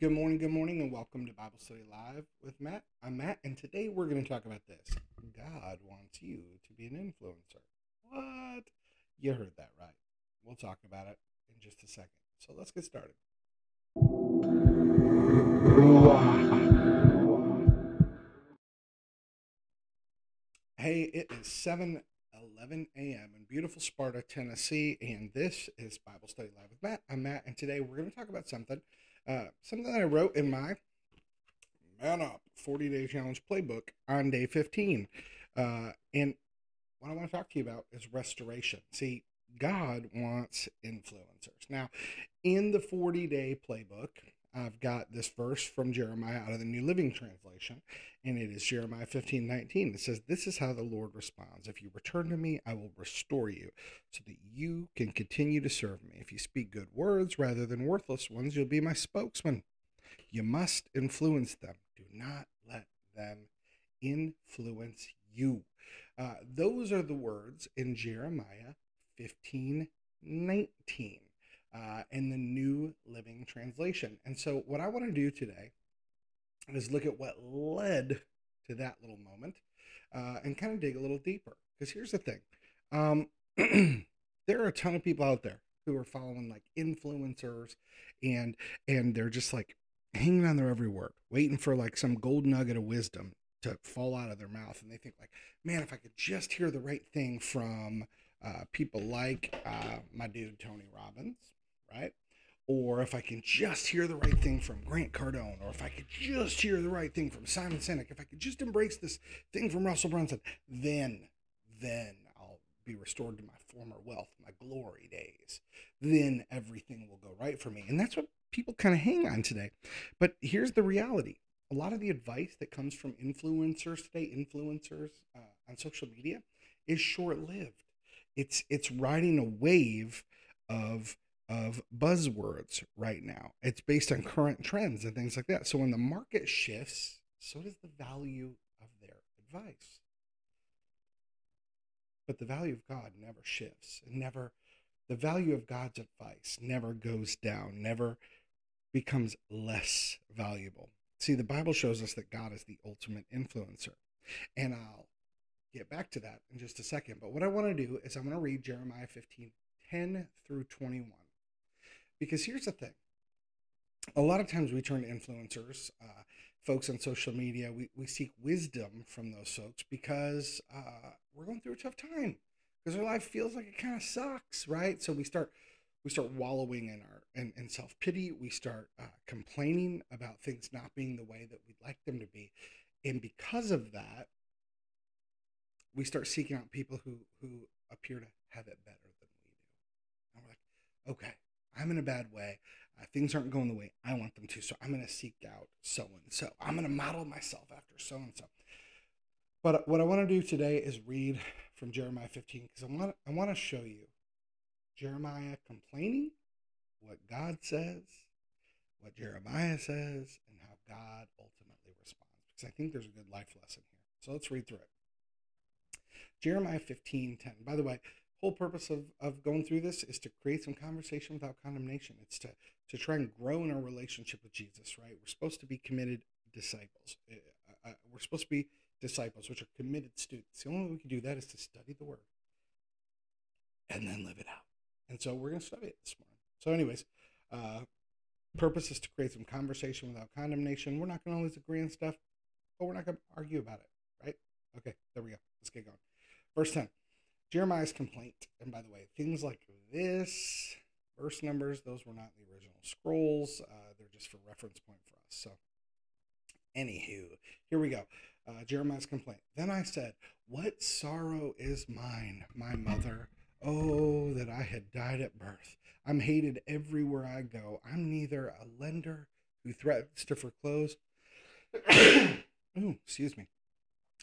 Good morning, good morning, and welcome to Bible Study Live with Matt. I'm Matt, and today we're going to talk about this. God wants you to be an influencer. What? You heard that right. We'll talk about it in just a second. So let's get started. Hey, it is 7 11 a.m. in beautiful Sparta, Tennessee, and this is Bible Study Live with Matt. I'm Matt, and today we're going to talk about something uh, something that I wrote in my Man Up 40 Day Challenge playbook on day 15. Uh, and what I want to talk to you about is restoration. See, God wants influencers. Now, in the 40 day playbook, I've got this verse from Jeremiah out of the New Living Translation, and it is Jeremiah 15 19. It says, This is how the Lord responds. If you return to me, I will restore you so that you can continue to serve me. If you speak good words rather than worthless ones, you'll be my spokesman. You must influence them. Do not let them influence you. Uh, those are the words in Jeremiah 15 19 uh, in the New Living Translation. And so, what I want to do today is look at what led to that little moment uh, and kind of dig a little deeper. Because here's the thing um, there are a ton of people out there who are following like influencers and and they're just like hanging on their every word waiting for like some gold nugget of wisdom to fall out of their mouth and they think like man if i could just hear the right thing from uh, people like uh, my dude tony robbins right? Or if I can just hear the right thing from Grant Cardone, or if I could just hear the right thing from Simon Sinek, if I could just embrace this thing from Russell Brunson, then, then I'll be restored to my former wealth, my glory days. Then everything will go right for me. And that's what people kind of hang on today. But here's the reality a lot of the advice that comes from influencers today, influencers uh, on social media, is short lived. It's, it's riding a wave of of buzzwords right now. It's based on current trends and things like that. So when the market shifts, so does the value of their advice. But the value of God never shifts and never, the value of God's advice never goes down, never becomes less valuable. See, the Bible shows us that God is the ultimate influencer. And I'll get back to that in just a second. But what I want to do is I'm going to read Jeremiah 15 10 through 21. Because here's the thing a lot of times we turn to influencers, uh, folks on social media, we, we seek wisdom from those folks because uh, we're going through a tough time because our life feels like it kind of sucks, right? So we start we start wallowing in our in, in self pity. We start uh, complaining about things not being the way that we'd like them to be, and because of that, we start seeking out people who who appear to have it better than we do. And we're like, okay, I'm in a bad way. Uh, things aren't going the way I want them to. So I'm going to seek out so and so. I'm going to model myself after so and so. But what I want to do today is read from Jeremiah 15 because I want I want to show you Jeremiah complaining, what God says, what Jeremiah says, and how God ultimately responds. Because I think there's a good life lesson here. So let's read through it. Jeremiah 15 10. By the way, whole purpose of, of going through this is to create some conversation without condemnation. It's to, to try and grow in our relationship with Jesus, right? We're supposed to be committed disciples. Uh, we're supposed to be disciples, which are committed students. The only way we can do that is to study the word and then live it out. And so we're going to study it this morning. So, anyways, uh, purpose is to create some conversation without condemnation. We're not going to always agree on stuff, but we're not going to argue about it, right? Okay, there we go. Let's get going. Verse 10. Jeremiah's complaint. And by the way, things like this, verse numbers, those were not the original scrolls. Uh, they're just for reference point for us. So, anywho, here we go. Uh, Jeremiah's complaint. Then I said, What sorrow is mine, my mother? Oh, that I had died at birth. I'm hated everywhere I go. I'm neither a lender who threatens to foreclose. Ooh, excuse me.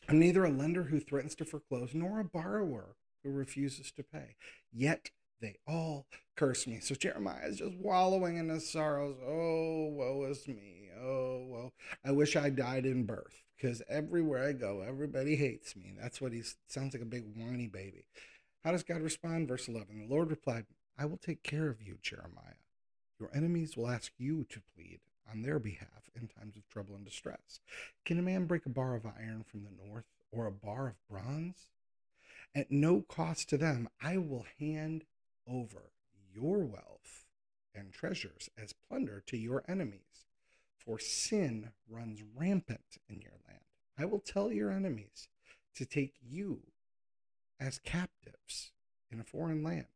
I'm neither a lender who threatens to foreclose nor a borrower who refuses to pay. Yet they all curse me. So Jeremiah is just wallowing in his sorrows. Oh, woe is me. Oh, woe. I wish I died in birth because everywhere I go, everybody hates me. That's what he sounds like a big whiny baby. How does God respond? Verse 11 The Lord replied, I will take care of you, Jeremiah. Your enemies will ask you to plead. on their behalf in times of trouble and distress. Can a man break a bar of iron from the north or a bar of bronze? At no cost to them, I will hand over your wealth and treasures as plunder to your enemies. For sin runs rampant in your land. I will tell your enemies to take you as captives in a foreign land.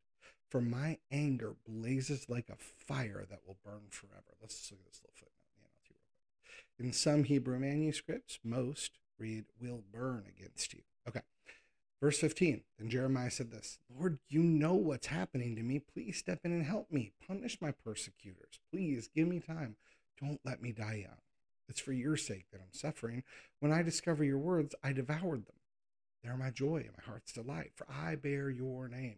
For my anger blazes like a fire that will burn forever. Let's look at this little footnote in the NLT. In some Hebrew manuscripts, most read, will burn against you. Okay. Verse 15. Then Jeremiah said this Lord, you know what's happening to me. Please step in and help me. Punish my persecutors. Please give me time. Don't let me die young. It's for your sake that I'm suffering. When I discover your words, I devoured them. They're my joy and my heart's delight, for I bear your name.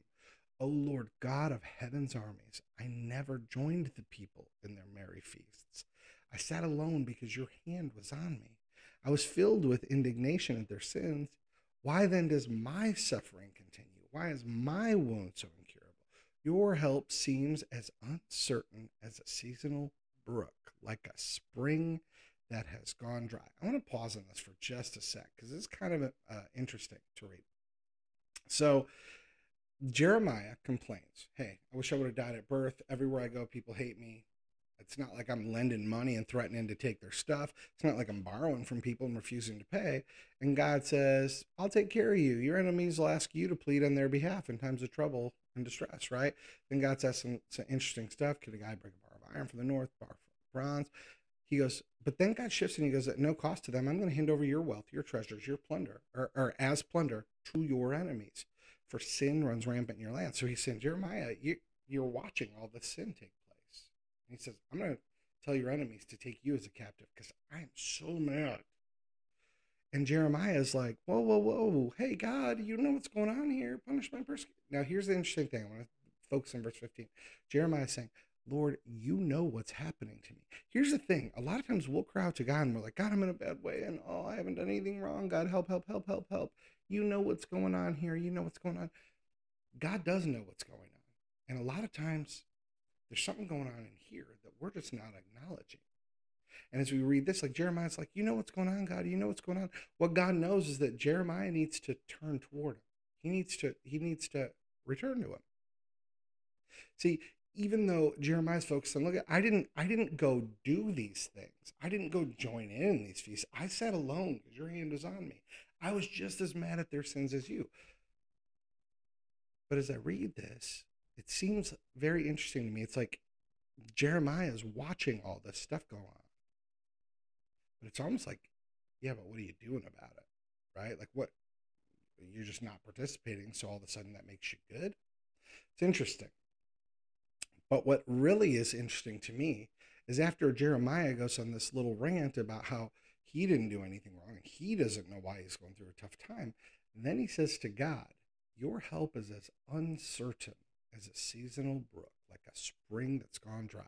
O Lord God of heaven's armies, I never joined the people in their merry feasts. I sat alone because your hand was on me. I was filled with indignation at their sins. Why then does my suffering continue? Why is my wound so incurable? Your help seems as uncertain as a seasonal brook, like a spring that has gone dry. I want to pause on this for just a sec because it's kind of uh, interesting to read. So, Jeremiah complains, Hey, I wish I would have died at birth. Everywhere I go, people hate me. It's not like I'm lending money and threatening to take their stuff. It's not like I'm borrowing from people and refusing to pay. And God says, I'll take care of you. Your enemies will ask you to plead on their behalf in times of trouble and distress, right? Then God says some, some interesting stuff. Could a guy break a bar of iron from the north, bar from bronze? He goes, but then God shifts and he goes, at no cost to them, I'm going to hand over your wealth, your treasures, your plunder, or, or as plunder to your enemies. For sin runs rampant in your land. So he's saying, Jeremiah, you, you're watching all this sin take he says, I'm going to tell your enemies to take you as a captive because I am so mad. And Jeremiah is like, whoa, whoa, whoa. Hey, God, you know what's going on here. Punish my persecutor. Now, here's the interesting thing. I want to focus on verse 15. Jeremiah is saying, Lord, you know what's happening to me. Here's the thing a lot of times we'll cry out to God and we're like, God, I'm in a bad way. And oh, I haven't done anything wrong. God, help, help, help, help, help. You know what's going on here. You know what's going on. God does know what's going on. And a lot of times there's something going on in here that we're just not acknowledging. And as we read this, like Jeremiah's like, you know what's going on, God. You know what's going on. What God knows is that Jeremiah needs to turn toward him. He needs to, he needs to return to him. See, even though Jeremiah's focused on look I didn't I didn't go do these things. I didn't go join in, in these feasts. I sat alone because your hand was on me. I was just as mad at their sins as you. But as I read this, it seems very interesting to me. It's like Jeremiah is watching all this stuff go on. But it's almost like, yeah, but what are you doing about it? Right? Like what you're just not participating, so all of a sudden that makes you good. It's interesting. But what really is interesting to me is after Jeremiah goes on this little rant about how he didn't do anything wrong and he doesn't know why he's going through a tough time, then he says to God, Your help is as uncertain as a seasonal brook, like a spring that's gone dry.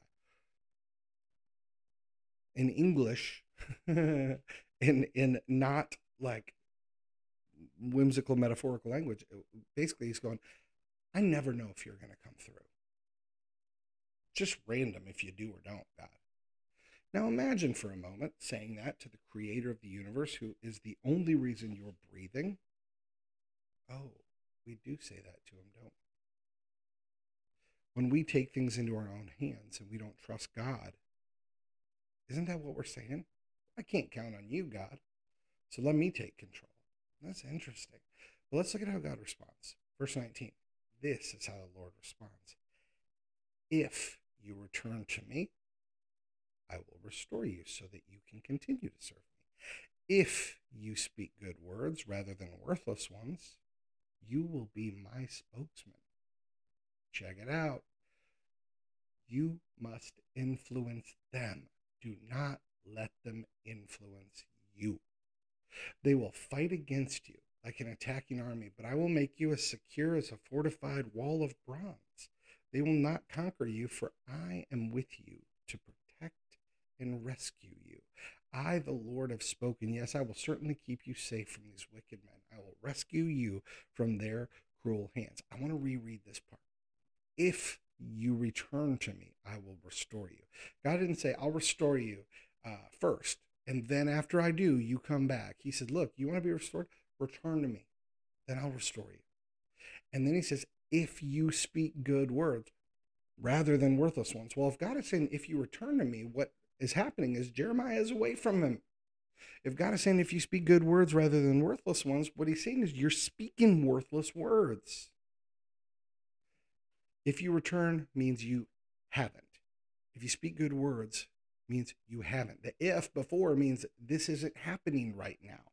In English, in in not like whimsical metaphorical language, basically he's going, I never know if you're going to come through just random if you do or don't, God. Now imagine for a moment saying that to the creator of the universe, who is the only reason you're breathing. Oh, we do say that to him, don't we? When we take things into our own hands and we don't trust God, isn't that what we're saying? I can't count on you, God. So let me take control. That's interesting. But let's look at how God responds. Verse 19. This is how the Lord responds. If you return to me, I will restore you so that you can continue to serve me. If you speak good words rather than worthless ones, you will be my spokesman. Check it out. You must influence them. Do not let them influence you. They will fight against you like an attacking army, but I will make you as secure as a fortified wall of bronze. They will not conquer you, for I am with you to protect and rescue you. I, the Lord, have spoken. Yes, I will certainly keep you safe from these wicked men. I will rescue you from their cruel hands. I want to reread this part. If you return to me, I will restore you. God didn't say, I'll restore you uh, first. And then after I do, you come back. He said, Look, you want to be restored? Return to me. Then I'll restore you. And then he says, If you speak good words rather than worthless ones. Well, if God is saying, If you return to me, what is happening is Jeremiah is away from him. If God is saying, If you speak good words rather than worthless ones, what he's saying is, You're speaking worthless words. If you return means you haven't. If you speak good words means you haven't. The if before means this isn't happening right now.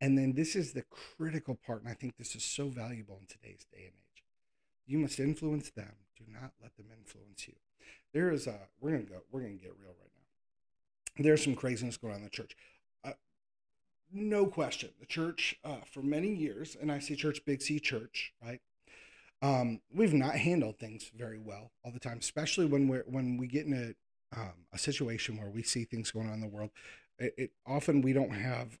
And then this is the critical part, and I think this is so valuable in today's day and age. You must influence them. Do not let them influence you. There is a we're gonna go, we're gonna get real right now. There's some craziness going on in the church. Uh, no question. The church, uh, for many years, and I say church, big C church, right? Um, we've not handled things very well all the time, especially when we're when we get in a um, a situation where we see things going on in the world. It, it often we don't have.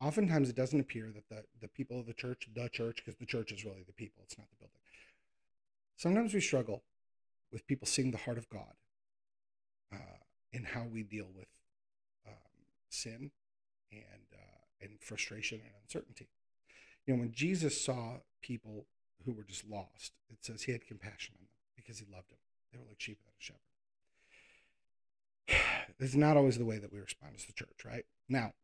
Oftentimes, it doesn't appear that the the people of the church, the church, because the church is really the people, it's not the building. Sometimes we struggle with people seeing the heart of God uh, in how we deal with um, sin and uh, and frustration and uncertainty. You know, when Jesus saw people who were just lost, it says he had compassion on them because he loved them. They were like sheep without a shepherd. It's not always the way that we respond as the church, right? Now,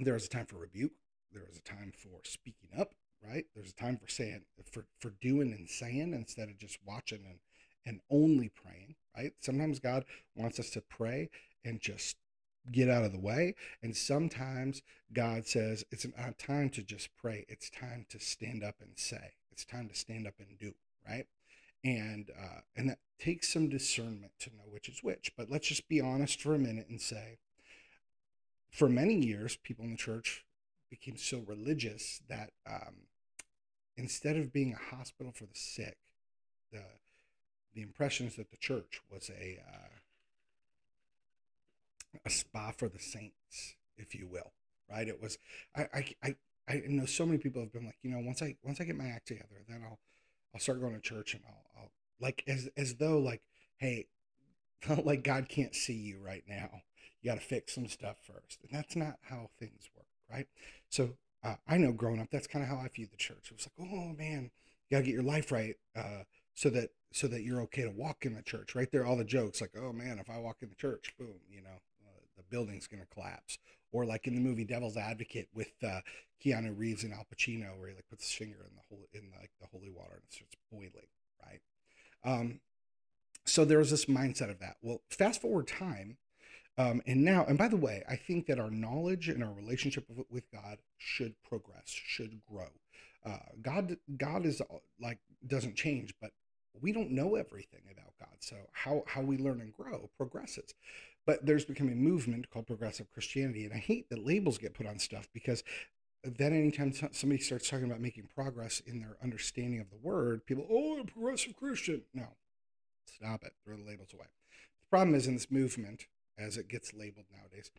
there is a time for rebuke. There is a time for speaking up, right? There's a time for saying, for, for doing and saying instead of just watching and, and only praying, right? Sometimes God wants us to pray and just get out of the way. And sometimes God says it's not time to just pray, it's time to stand up and say, it's time to stand up and do, right? And uh, and that takes some discernment to know which is which. But let's just be honest for a minute and say, for many years, people in the church became so religious that um, instead of being a hospital for the sick, the the impressions that the church was a uh, a spa for the saints, if you will. Right? It was. I I I, I know so many people have been like, you know, once I once I get my act together, then I'll I'll start going to church and I'll I'll like as as though like, hey, like God can't see you right now. You got to fix some stuff first, and that's not how things work, right? So uh, I know growing up, that's kind of how I viewed the church. It was like, oh man, you got to get your life right, uh, so that so that you're okay to walk in the church. Right there, all the jokes like, oh man, if I walk in the church, boom, you know, building's going to collapse. Or like in the movie Devil's Advocate with uh, Keanu Reeves and Al Pacino, where he like puts his finger in the holy in like the holy water and it starts boiling, right? Um, so there was this mindset of that. Well, fast forward time, um, and now, and by the way, I think that our knowledge and our relationship with God should progress, should grow. Uh, God, God is uh, like doesn't change, but we don't know everything about God. So how how we learn and grow progresses. But there's become a movement called progressive Christianity. And I hate that labels get put on stuff because then anytime somebody starts talking about making progress in their understanding of the word, people, oh, a progressive Christian. No, stop it. Throw the labels away. The problem is in this movement, as it gets labeled nowadays,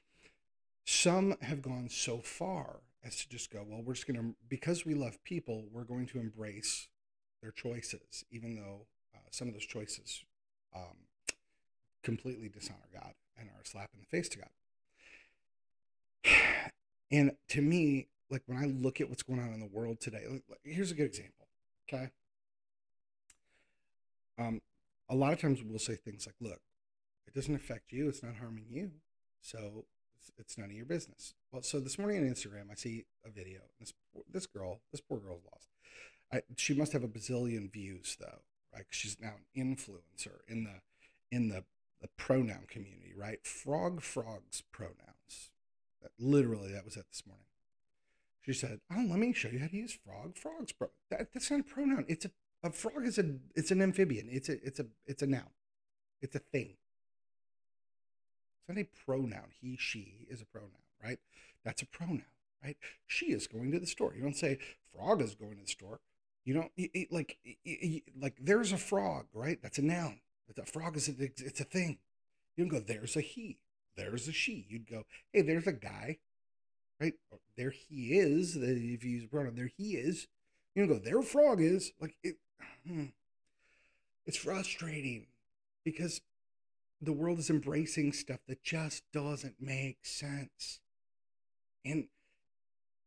some have gone so far as to just go, well, we're just going to, because we love people, we're going to embrace their choices, even though uh, some of those choices um, completely dishonor God and are a slap in the face to God. And to me, like when I look at what's going on in the world today, here's a good example. Okay. Um, a lot of times we'll say things like, look, it doesn't affect you, it's not harming you. So it's, it's none of your business. Well, so this morning on Instagram, I see a video. This this girl, this poor girl's lost. I, she must have a bazillion views though, right? She's now an influencer in the in the the pronoun community, right? Frog frogs pronouns. Literally, that was it this morning. She said, "Oh, let me show you how to use frog frogs." Pro- that, that's not a pronoun. It's a a frog is a it's an amphibian. It's a it's a it's a noun. It's a thing. It's not a pronoun. He she is a pronoun, right? That's a pronoun, right? She is going to the store. You don't say frog is going to the store. You don't like like there's a frog, right? That's a noun. A frog is a, it's a thing. You don't go, there's a he, there's a she. You'd go, hey, there's a guy, right? There he is. If you use a pronoun, there he is. You don't go, there frog is. Like it. Hmm. It's frustrating because the world is embracing stuff that just doesn't make sense. And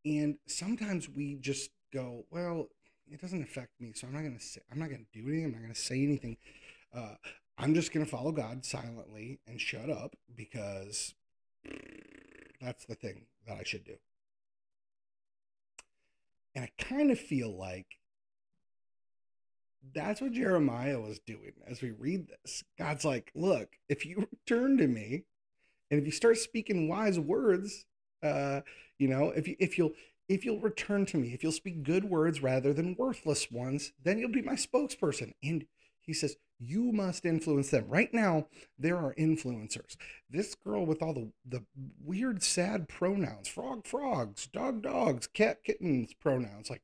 and sometimes we just go, well, it doesn't affect me, so I'm not gonna say I'm not gonna do anything, I'm not gonna say anything. Uh, I'm just gonna follow God silently and shut up because that's the thing that I should do. And I kind of feel like that's what Jeremiah was doing as we read this. God's like, look, if you return to me and if you start speaking wise words, uh, you know, if you if you'll if you'll return to me, if you'll speak good words rather than worthless ones, then you'll be my spokesperson. And he says, you must influence them. Right now, there are influencers. This girl with all the, the weird, sad pronouns frog, frogs, dog, dogs, cat, kittens pronouns. Like,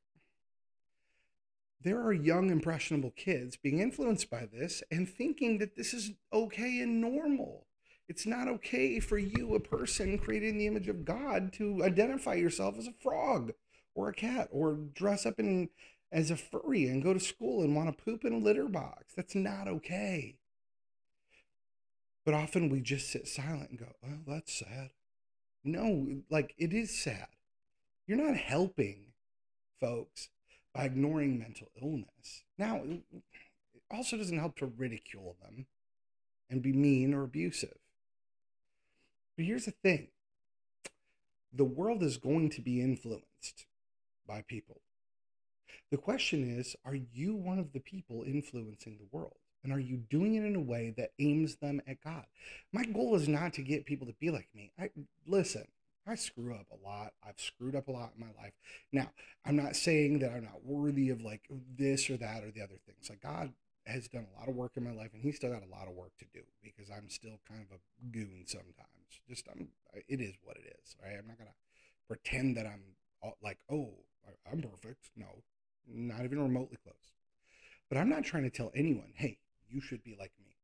there are young, impressionable kids being influenced by this and thinking that this is okay and normal. It's not okay for you, a person created in the image of God, to identify yourself as a frog or a cat or dress up in as a furry and go to school and want to poop in a litter box. That's not okay. But often we just sit silent and go, well, that's sad. No, like it is sad. You're not helping folks by ignoring mental illness. Now, it also doesn't help to ridicule them and be mean or abusive. But here's the thing the world is going to be influenced by people. The question is are you one of the people influencing the world? And are you doing it in a way that aims them at God? My goal is not to get people to be like me. I listen, I screw up a lot. I've screwed up a lot in my life. Now, I'm not saying that I'm not worthy of like this or that or the other things. Like God has done a lot of work in my life and he's still got a lot of work to do because I'm still kind of a goon sometimes. Just I'm it is what it is, right? I'm not going to pretend that I'm like, "Oh, I'm perfect." No. Not even remotely close. But I'm not trying to tell anyone, "Hey, you should be like me.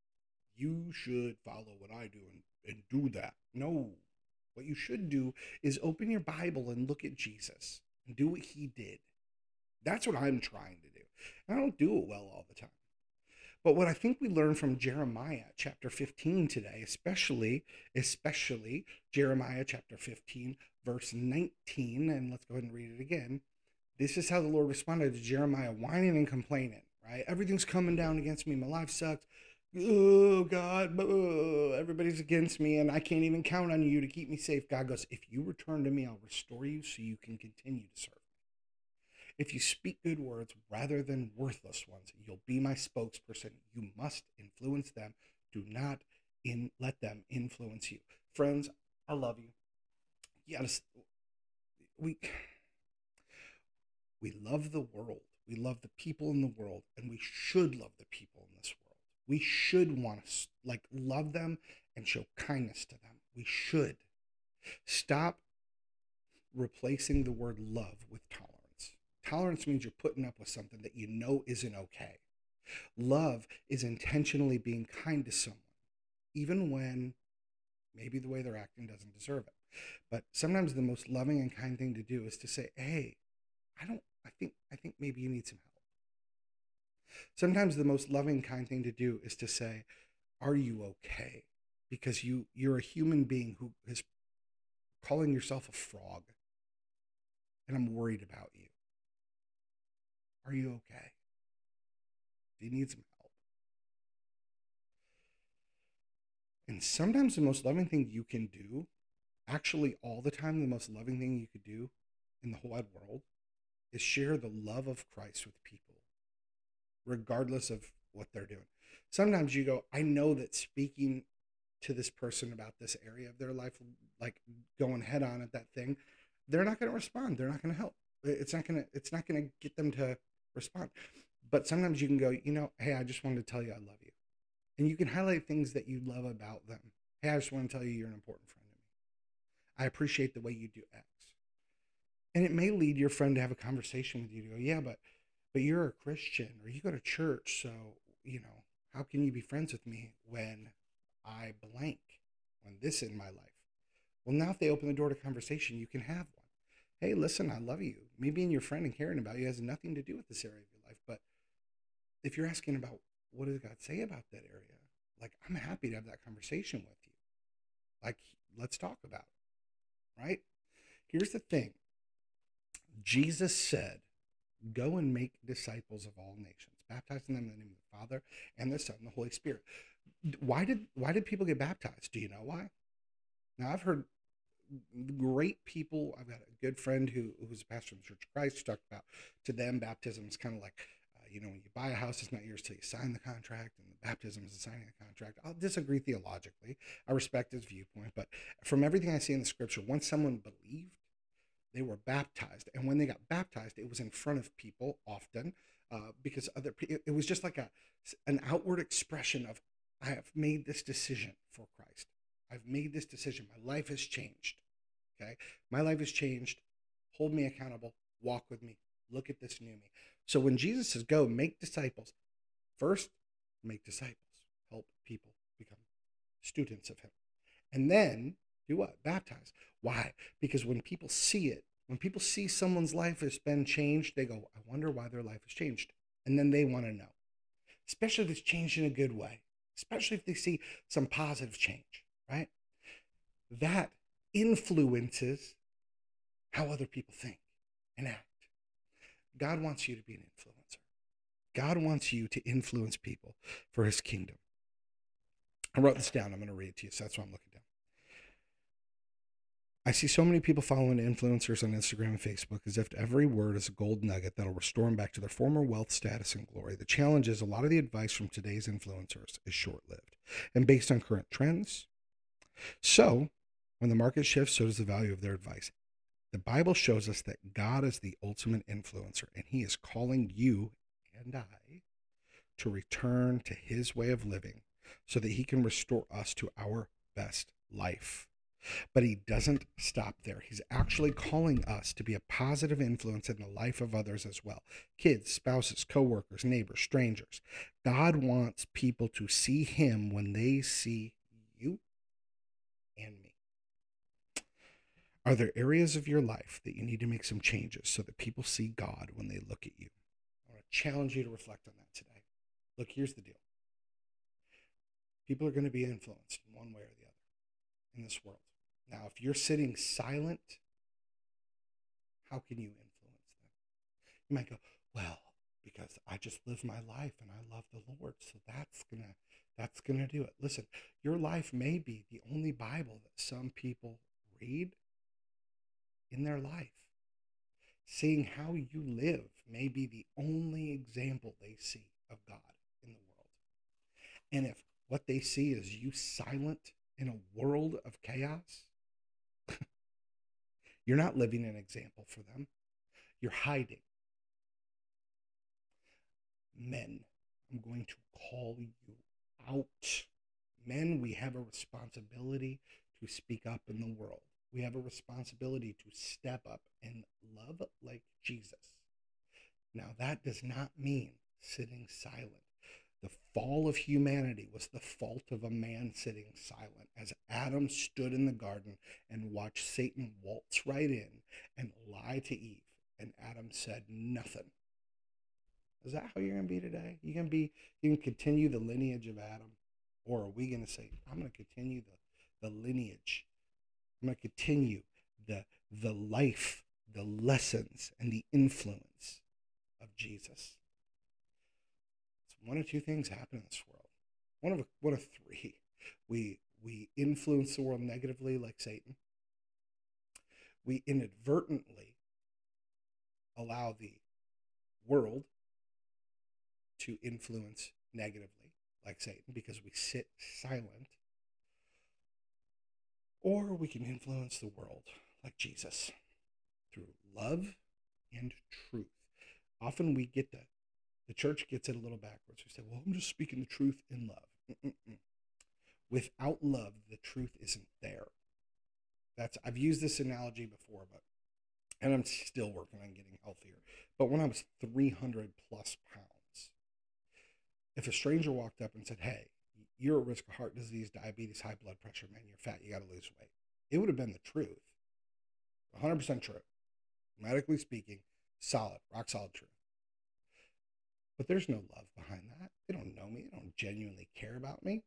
You should follow what I do and, and do that." No, what you should do is open your Bible and look at Jesus and do what he did. That's what I'm trying to do. And I don't do it well all the time. But what I think we learn from Jeremiah chapter 15 today, especially, especially Jeremiah chapter 15, verse 19, and let's go ahead and read it again. This is how the Lord responded to Jeremiah whining and complaining, right? Everything's coming down against me. My life sucks oh God, oh, everybody's against me and I can't even count on you to keep me safe. God goes, if you return to me, I'll restore you so you can continue to serve me. If you speak good words rather than worthless ones, you'll be my spokesperson. You must influence them. Do not in let them influence you. Friends, I love you. Yes, we we love the world. We love the people in the world, and we should love the people in this world. We should want to like love them and show kindness to them. We should stop replacing the word love with tolerance. Tolerance means you're putting up with something that you know isn't okay. Love is intentionally being kind to someone, even when maybe the way they're acting doesn't deserve it. But sometimes the most loving and kind thing to do is to say, "Hey, I don't I think I think maybe you need some help." Sometimes the most loving, kind thing to do is to say, Are you okay? Because you, you're a human being who is calling yourself a frog, and I'm worried about you. Are you okay? Do you need some help? And sometimes the most loving thing you can do, actually, all the time, the most loving thing you could do in the whole wide world is share the love of Christ with people regardless of what they're doing. Sometimes you go, I know that speaking to this person about this area of their life, like going head on at that thing, they're not going to respond. They're not going to help. It's not going to, it's not going to get them to respond. But sometimes you can go, you know, hey, I just wanted to tell you I love you. And you can highlight things that you love about them. Hey, I just want to tell you you're an important friend to me. I appreciate the way you do X. And it may lead your friend to have a conversation with you to go, yeah, but but you're a Christian or you go to church, so, you know, how can you be friends with me when I blank, when this in my life? Well, now if they open the door to conversation, you can have one. Hey, listen, I love you. Me being your friend and caring about you has nothing to do with this area of your life. But if you're asking about what does God say about that area? Like, I'm happy to have that conversation with you. Like, let's talk about it. Right? Here's the thing Jesus said, Go and make disciples of all nations, baptizing them in the name of the Father and the Son and the Holy Spirit. Why did why did people get baptized? Do you know why? Now I've heard great people. I've got a good friend who who's a pastor in the Church of Christ who talked about to them baptism is kind of like uh, you know when you buy a house, it's not yours till you sign the contract, and the baptism is the signing of the contract. I'll disagree theologically. I respect his viewpoint, but from everything I see in the Scripture, once someone believed they were baptized. And when they got baptized it was in front of people often uh, because other it was just like a an outward expression of i have made this decision for christ. I've made this decision. My life has changed. Okay? My life has changed. Hold me accountable. Walk with me. Look at this new me. So when jesus says go make disciples first make disciples. Help people become students of him. And then do what baptize why because when people see it when people see someone's life has been changed, they go, I wonder why their life has changed. And then they want to know, especially if it's changed in a good way, especially if they see some positive change, right? That influences how other people think and act. God wants you to be an influencer. God wants you to influence people for his kingdom. I wrote this down. I'm going to read it to you. So that's what I'm looking. I see so many people following influencers on Instagram and Facebook as if every word is a gold nugget that'll restore them back to their former wealth, status, and glory. The challenge is a lot of the advice from today's influencers is short lived and based on current trends. So, when the market shifts, so does the value of their advice. The Bible shows us that God is the ultimate influencer, and He is calling you and I to return to His way of living so that He can restore us to our best life. But he doesn't stop there. He's actually calling us to be a positive influence in the life of others as well kids, spouses, coworkers, neighbors, strangers. God wants people to see him when they see you and me. Are there areas of your life that you need to make some changes so that people see God when they look at you? I want to challenge you to reflect on that today. Look, here's the deal people are going to be influenced in one way or the other in this world. Now, if you're sitting silent, how can you influence them? You might go, well, because I just live my life and I love the Lord, so that's gonna that's gonna do it. Listen, your life may be the only Bible that some people read in their life. Seeing how you live may be the only example they see of God in the world. And if what they see is you silent in a world of chaos, you're not living an example for them. You're hiding. Men, I'm going to call you out. Men, we have a responsibility to speak up in the world. We have a responsibility to step up and love like Jesus. Now, that does not mean sitting silent. The fall of humanity was the fault of a man sitting silent as Adam stood in the garden and watched Satan waltz right in and lie to Eve. And Adam said nothing. Is that how you're going to be today? You're going to be, you can continue the lineage of Adam, or are we going to say, I'm going to continue the, the lineage? I'm going to continue the the life, the lessons, and the influence of Jesus one of two things happen in this world. One of one of three. We we influence the world negatively like Satan. We inadvertently allow the world to influence negatively like Satan because we sit silent. Or we can influence the world like Jesus through love and truth. Often we get the the church gets it a little backwards. We say, well, I'm just speaking the truth in love. Mm-mm-mm. Without love, the truth isn't there. That's I've used this analogy before, but and I'm still working on getting healthier. But when I was 300 plus pounds, if a stranger walked up and said, "Hey, you're at risk of heart disease, diabetes, high blood pressure, man, you're fat, you got to lose weight," it would have been the truth, 100% true, medically speaking, solid, rock solid truth. But there's no love behind that. They don't know me. They don't genuinely care about me.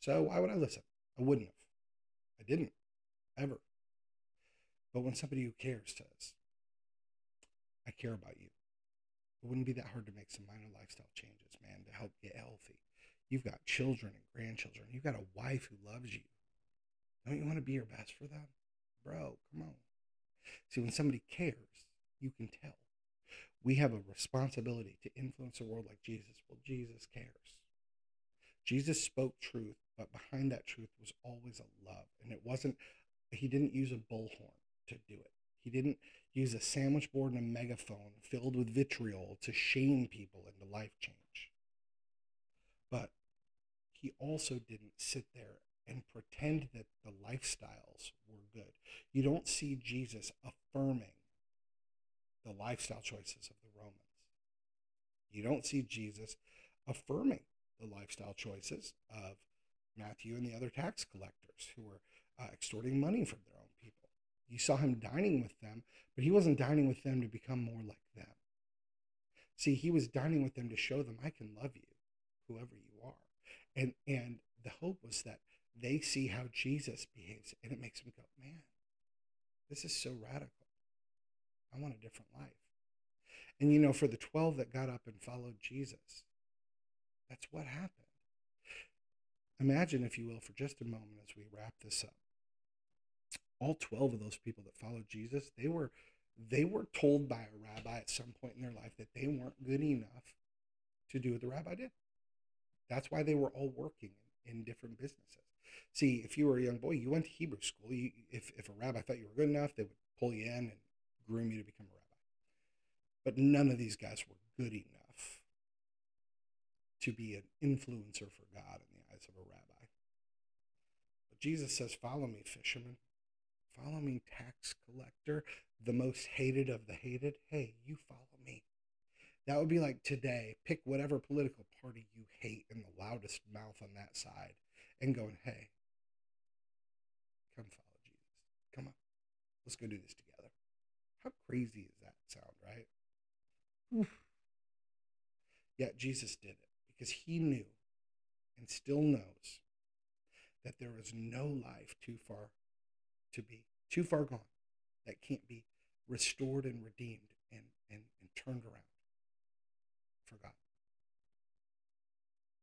So why would I listen? I wouldn't have. I didn't ever. But when somebody who cares says, I care about you, it wouldn't be that hard to make some minor lifestyle changes, man, to help get healthy. You've got children and grandchildren. You've got a wife who loves you. Don't you want to be your best for them? Bro, come on. See, when somebody cares, you can tell. We have a responsibility to influence the world like Jesus. Well, Jesus cares. Jesus spoke truth, but behind that truth was always a love. And it wasn't, he didn't use a bullhorn to do it. He didn't use a sandwich board and a megaphone filled with vitriol to shame people into life change. But he also didn't sit there and pretend that the lifestyles were good. You don't see Jesus affirming the lifestyle choices of the Romans. You don't see Jesus affirming the lifestyle choices of Matthew and the other tax collectors who were uh, extorting money from their own people. You saw him dining with them, but he wasn't dining with them to become more like them. See, he was dining with them to show them, I can love you, whoever you are. And, and the hope was that they see how Jesus behaves, and it makes them go, man, this is so radical. I want a different life. And you know, for the 12 that got up and followed Jesus, that's what happened. Imagine, if you will, for just a moment as we wrap this up. All 12 of those people that followed Jesus, they were they were told by a rabbi at some point in their life that they weren't good enough to do what the rabbi did. That's why they were all working in, different businesses. See, if you were a young boy, you went to Hebrew school. You, if, if a rabbi thought you were good enough, they would pull you in and groom me to become a rabbi. But none of these guys were good enough to be an influencer for God in the eyes of a rabbi. But Jesus says, Follow me, fisherman. Follow me, tax collector, the most hated of the hated. Hey, you follow me. That would be like today, pick whatever political party you hate in the loudest mouth on that side and going, hey, come follow Jesus. Come on, let's go do this together. How crazy is that sound, right? Yet Jesus did it because he knew and still knows that there is no life too far to be, too far gone, that can't be restored and redeemed and, and, and turned around for God.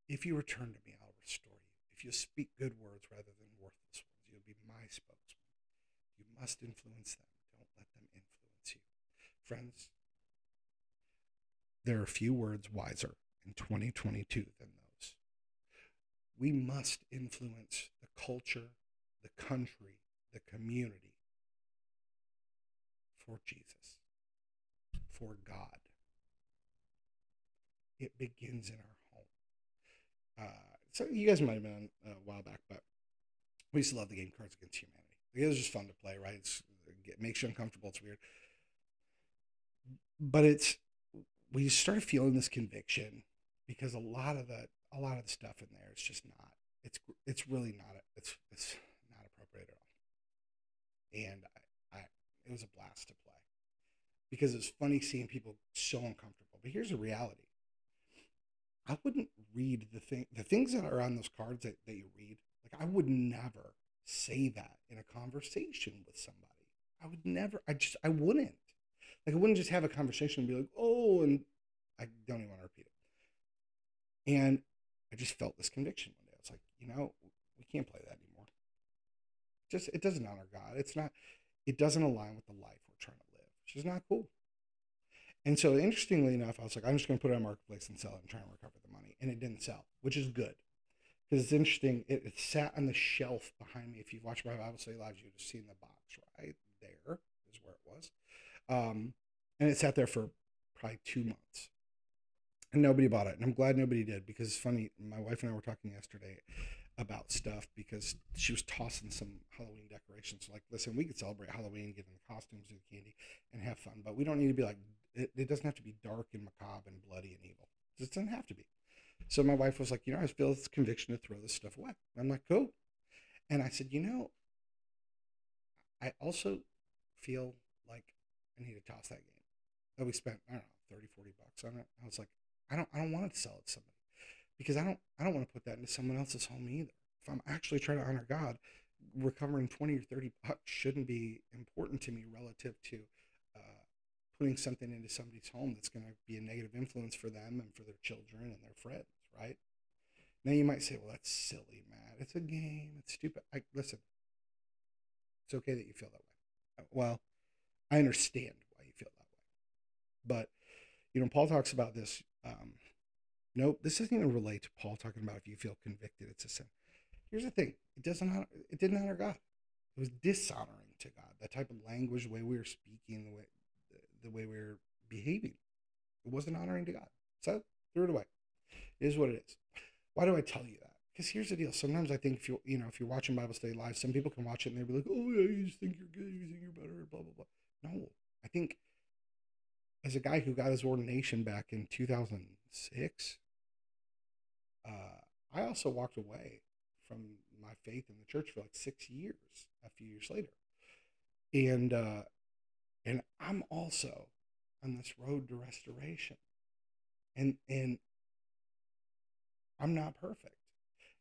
If you return to me, I'll restore you. If you speak good words rather than worthless ones, you'll be my spokesman. You must influence them. Don't let them influence you. Friends, there are few words wiser in 2022 than those. We must influence the culture, the country, the community for Jesus, for God. It begins in our home. Uh, so you guys might have been on a while back, but we used to love the game Cards Against Humanity. It was just fun to play, right? It's, it makes you uncomfortable. It's weird, but it's we started feeling this conviction because a lot of the a lot of the stuff in there is just not. It's it's really not. It's it's not appropriate at all. And I, I it was a blast to play because it's funny seeing people so uncomfortable. But here's the reality I wouldn't read the thing the things that are on those cards that, that you read. Like I would never say that in a conversation with somebody. I would never I just I wouldn't. Like I wouldn't just have a conversation and be like, oh, and I don't even want to repeat it. And I just felt this conviction one day. It's like, you know, we can't play that anymore. Just it doesn't honor God. It's not it doesn't align with the life we're trying to live, which is not cool. And so, interestingly enough, I was like, I'm just going to put it on marketplace and sell it and try and recover the money. And it didn't sell, which is good because it's interesting. It, it, sat on the shelf behind me. If you've watched my Bible study lives, you'd have seen the box right there is where it was, um, and it sat there for probably two months, and nobody bought it. And I'm glad nobody did because it's funny. My wife and I were talking yesterday about stuff because she was tossing some Halloween decorations. Like, listen, we could celebrate Halloween, get in the costumes, do the candy, and have fun, but we don't need to be like it, it doesn't have to be dark and macabre and bloody and evil. It doesn't have to be. So my wife was like, you know, I feel this conviction to throw this stuff away. I'm like, cool. And I said, you know, I also feel like I need to toss that game that we spent, I don't know, 30, 40 bucks on it. I was like, I don't I don't want to sell it to somebody because I don't I don't want to put that into someone else's home either. If I'm actually trying to honor God, recovering 20 or 30 bucks shouldn't be important to me relative to uh, putting something into somebody's home that's going to be a negative influence for them and for their children and their friends, right? Now you might say, well, that's silly, Matt. It's a game. It's stupid. I, listen, it's okay that you feel that way. Well, I understand why you feel that way. But, you know, Paul talks about this. Um, nope, this doesn't even relate to Paul talking about if you feel convicted, it's a sin. Here's the thing it doesn't honor, it didn't honor God. It was dishonoring to God. That type of language, the way we were speaking, the way the, way we were behaving, it wasn't honoring to God. So threw it away. It is what it is. Why do I tell you that? Because here's the deal. Sometimes I think if you you know if you're watching Bible study live, some people can watch it and they'll be like, "Oh yeah, you just think you're good, you think you're better," blah blah blah. No, I think as a guy who got his ordination back in 2006, uh, I also walked away from my faith in the church for like six years. A few years later, and uh, and I'm also on this road to restoration, and and I'm not perfect.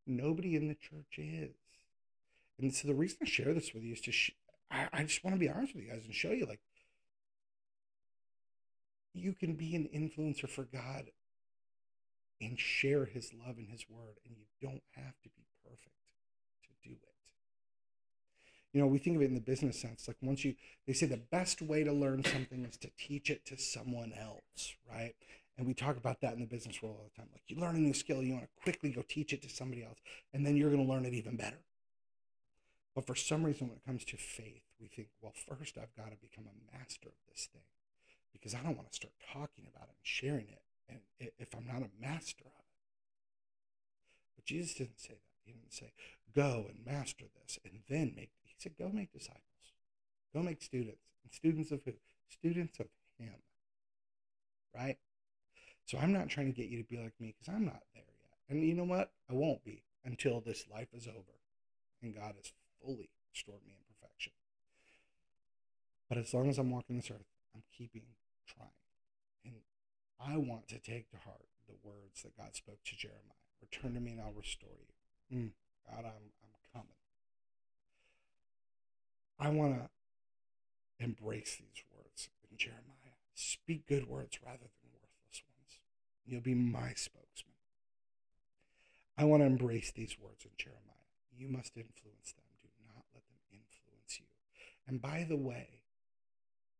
Nobody in the church is. And so the reason I share this with you is to, sh- I, I just want to be honest with you guys and show you like, you can be an influencer for God and share his love and his word, and you don't have to be perfect to do it. You know, we think of it in the business sense. Like once you, they say the best way to learn something is to teach it to someone else, right? And we talk about that in the business world all the time. Like you learn a new skill, you want to quickly go teach it to somebody else, and then you're going to learn it even better. But for some reason, when it comes to faith, we think, well, first I've got to become a master of this thing because I don't want to start talking about it and sharing it and if I'm not a master of it. But Jesus didn't say that. He didn't say, go and master this and then make, he said, go make disciples. Go make students. And students of who? Students of him. Right? So I'm not trying to get you to be like me because I'm not there yet. And you know what? I won't be until this life is over and God has fully restored me in perfection. But as long as I'm walking this earth, I'm keeping trying. And I want to take to heart the words that God spoke to Jeremiah Return to me and I'll restore you. Mm, God, I'm, I'm coming. I want to embrace these words in Jeremiah. Speak good words rather than worthless ones. You'll be my spokesman. I want to embrace these words in Jeremiah. You must influence them. Do not let them influence you. And by the way,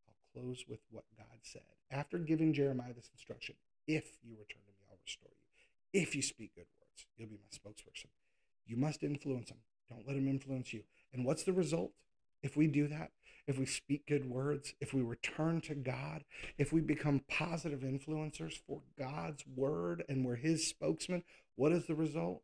I'll close with what God said. After giving Jeremiah this instruction, if you return to me, I'll restore you. If you speak good words, you'll be my spokesperson. You must influence them. Don't let them influence you. And what's the result? If we do that, if we speak good words, if we return to God, if we become positive influencers for God's word and we're his spokesman, what is the result?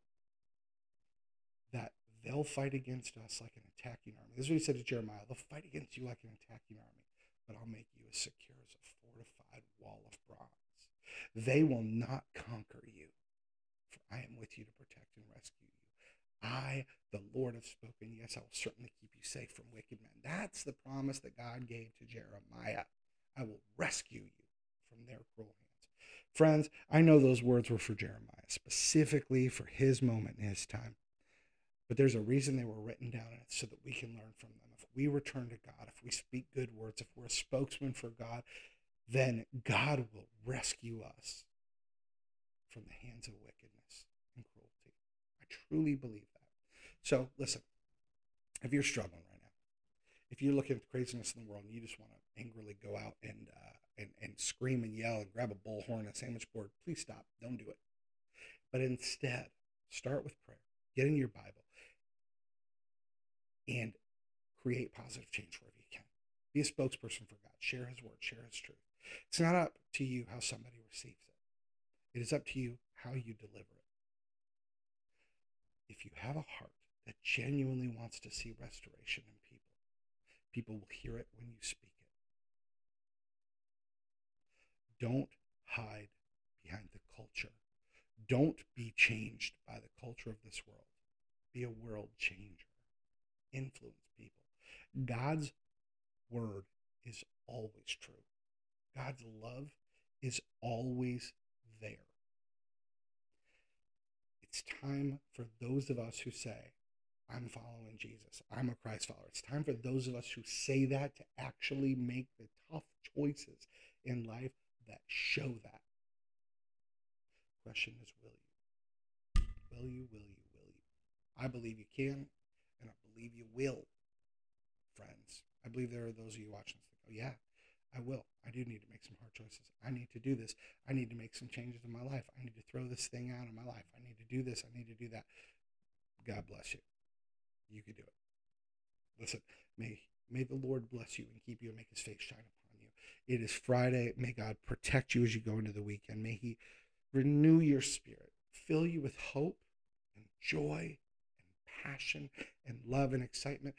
They'll fight against us like an attacking army. This is what he said to Jeremiah they'll fight against you like an attacking army, but I'll make you as secure as a fortified wall of bronze. They will not conquer you, for I am with you to protect and rescue you. I, the Lord, have spoken. Yes, I will certainly keep you safe from wicked men. That's the promise that God gave to Jeremiah. I will rescue you from their cruel hands. Friends, I know those words were for Jeremiah, specifically for his moment in his time. But there's a reason they were written down so that we can learn from them. If we return to God, if we speak good words, if we're a spokesman for God, then God will rescue us from the hands of wickedness and cruelty. I truly believe that. so listen, if you're struggling right now, if you're looking at the craziness in the world and you just want to angrily go out and, uh, and, and scream and yell and grab a bullhorn and a sandwich board, please stop. Don't do it. But instead, start with prayer. Get in your Bible and create positive change wherever you can. Be a spokesperson for God. Share His word. Share His truth. It's not up to you how somebody receives it. It is up to you how you deliver it. If you have a heart that genuinely wants to see restoration in people. People will hear it when you speak it. Don't hide behind the culture. Don't be changed by the culture of this world. Be a world changer. Influence people. God's word is always true. God's love is always there. It's time for those of us who say, I'm following Jesus. I'm a Christ follower. It's time for those of us who say that to actually make the tough choices in life that show that. Question is, will you? Will you, will you, will you? I believe you can, believe you will, friends. I believe there are those of you watching this go, yeah, I will. I do need to make some hard choices. I need to do this. I need to make some changes in my life. I need to throw this thing out of my life. I need to do this. I need to do that. God bless you. You can do it. Listen, may may the Lord bless you and keep you and make his face shine upon you. It is Friday. May God protect you as you go into the weekend. May he renew your spirit, fill you with hope and joy passion and love and excitement.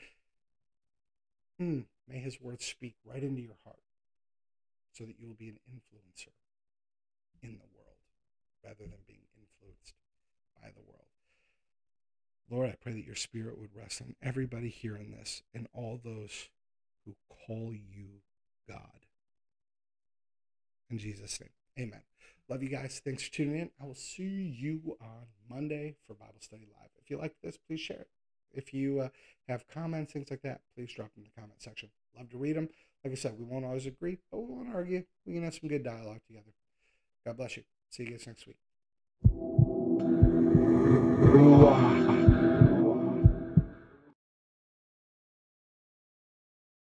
Mm, may his words speak right into your heart so that you will be an influencer in the world rather than being influenced by the world. Lord, I pray that your spirit would rest on everybody hearing this and all those who call you God. In Jesus' name, amen. Love you guys. Thanks for tuning in. I will see you on Monday for Bible Study Live. If you like this, please share it. If you uh, have comments, things like that, please drop them in the comment section. Love to read them. Like I said, we won't always agree, but we won't argue. We can have some good dialogue together. God bless you. See you guys next week.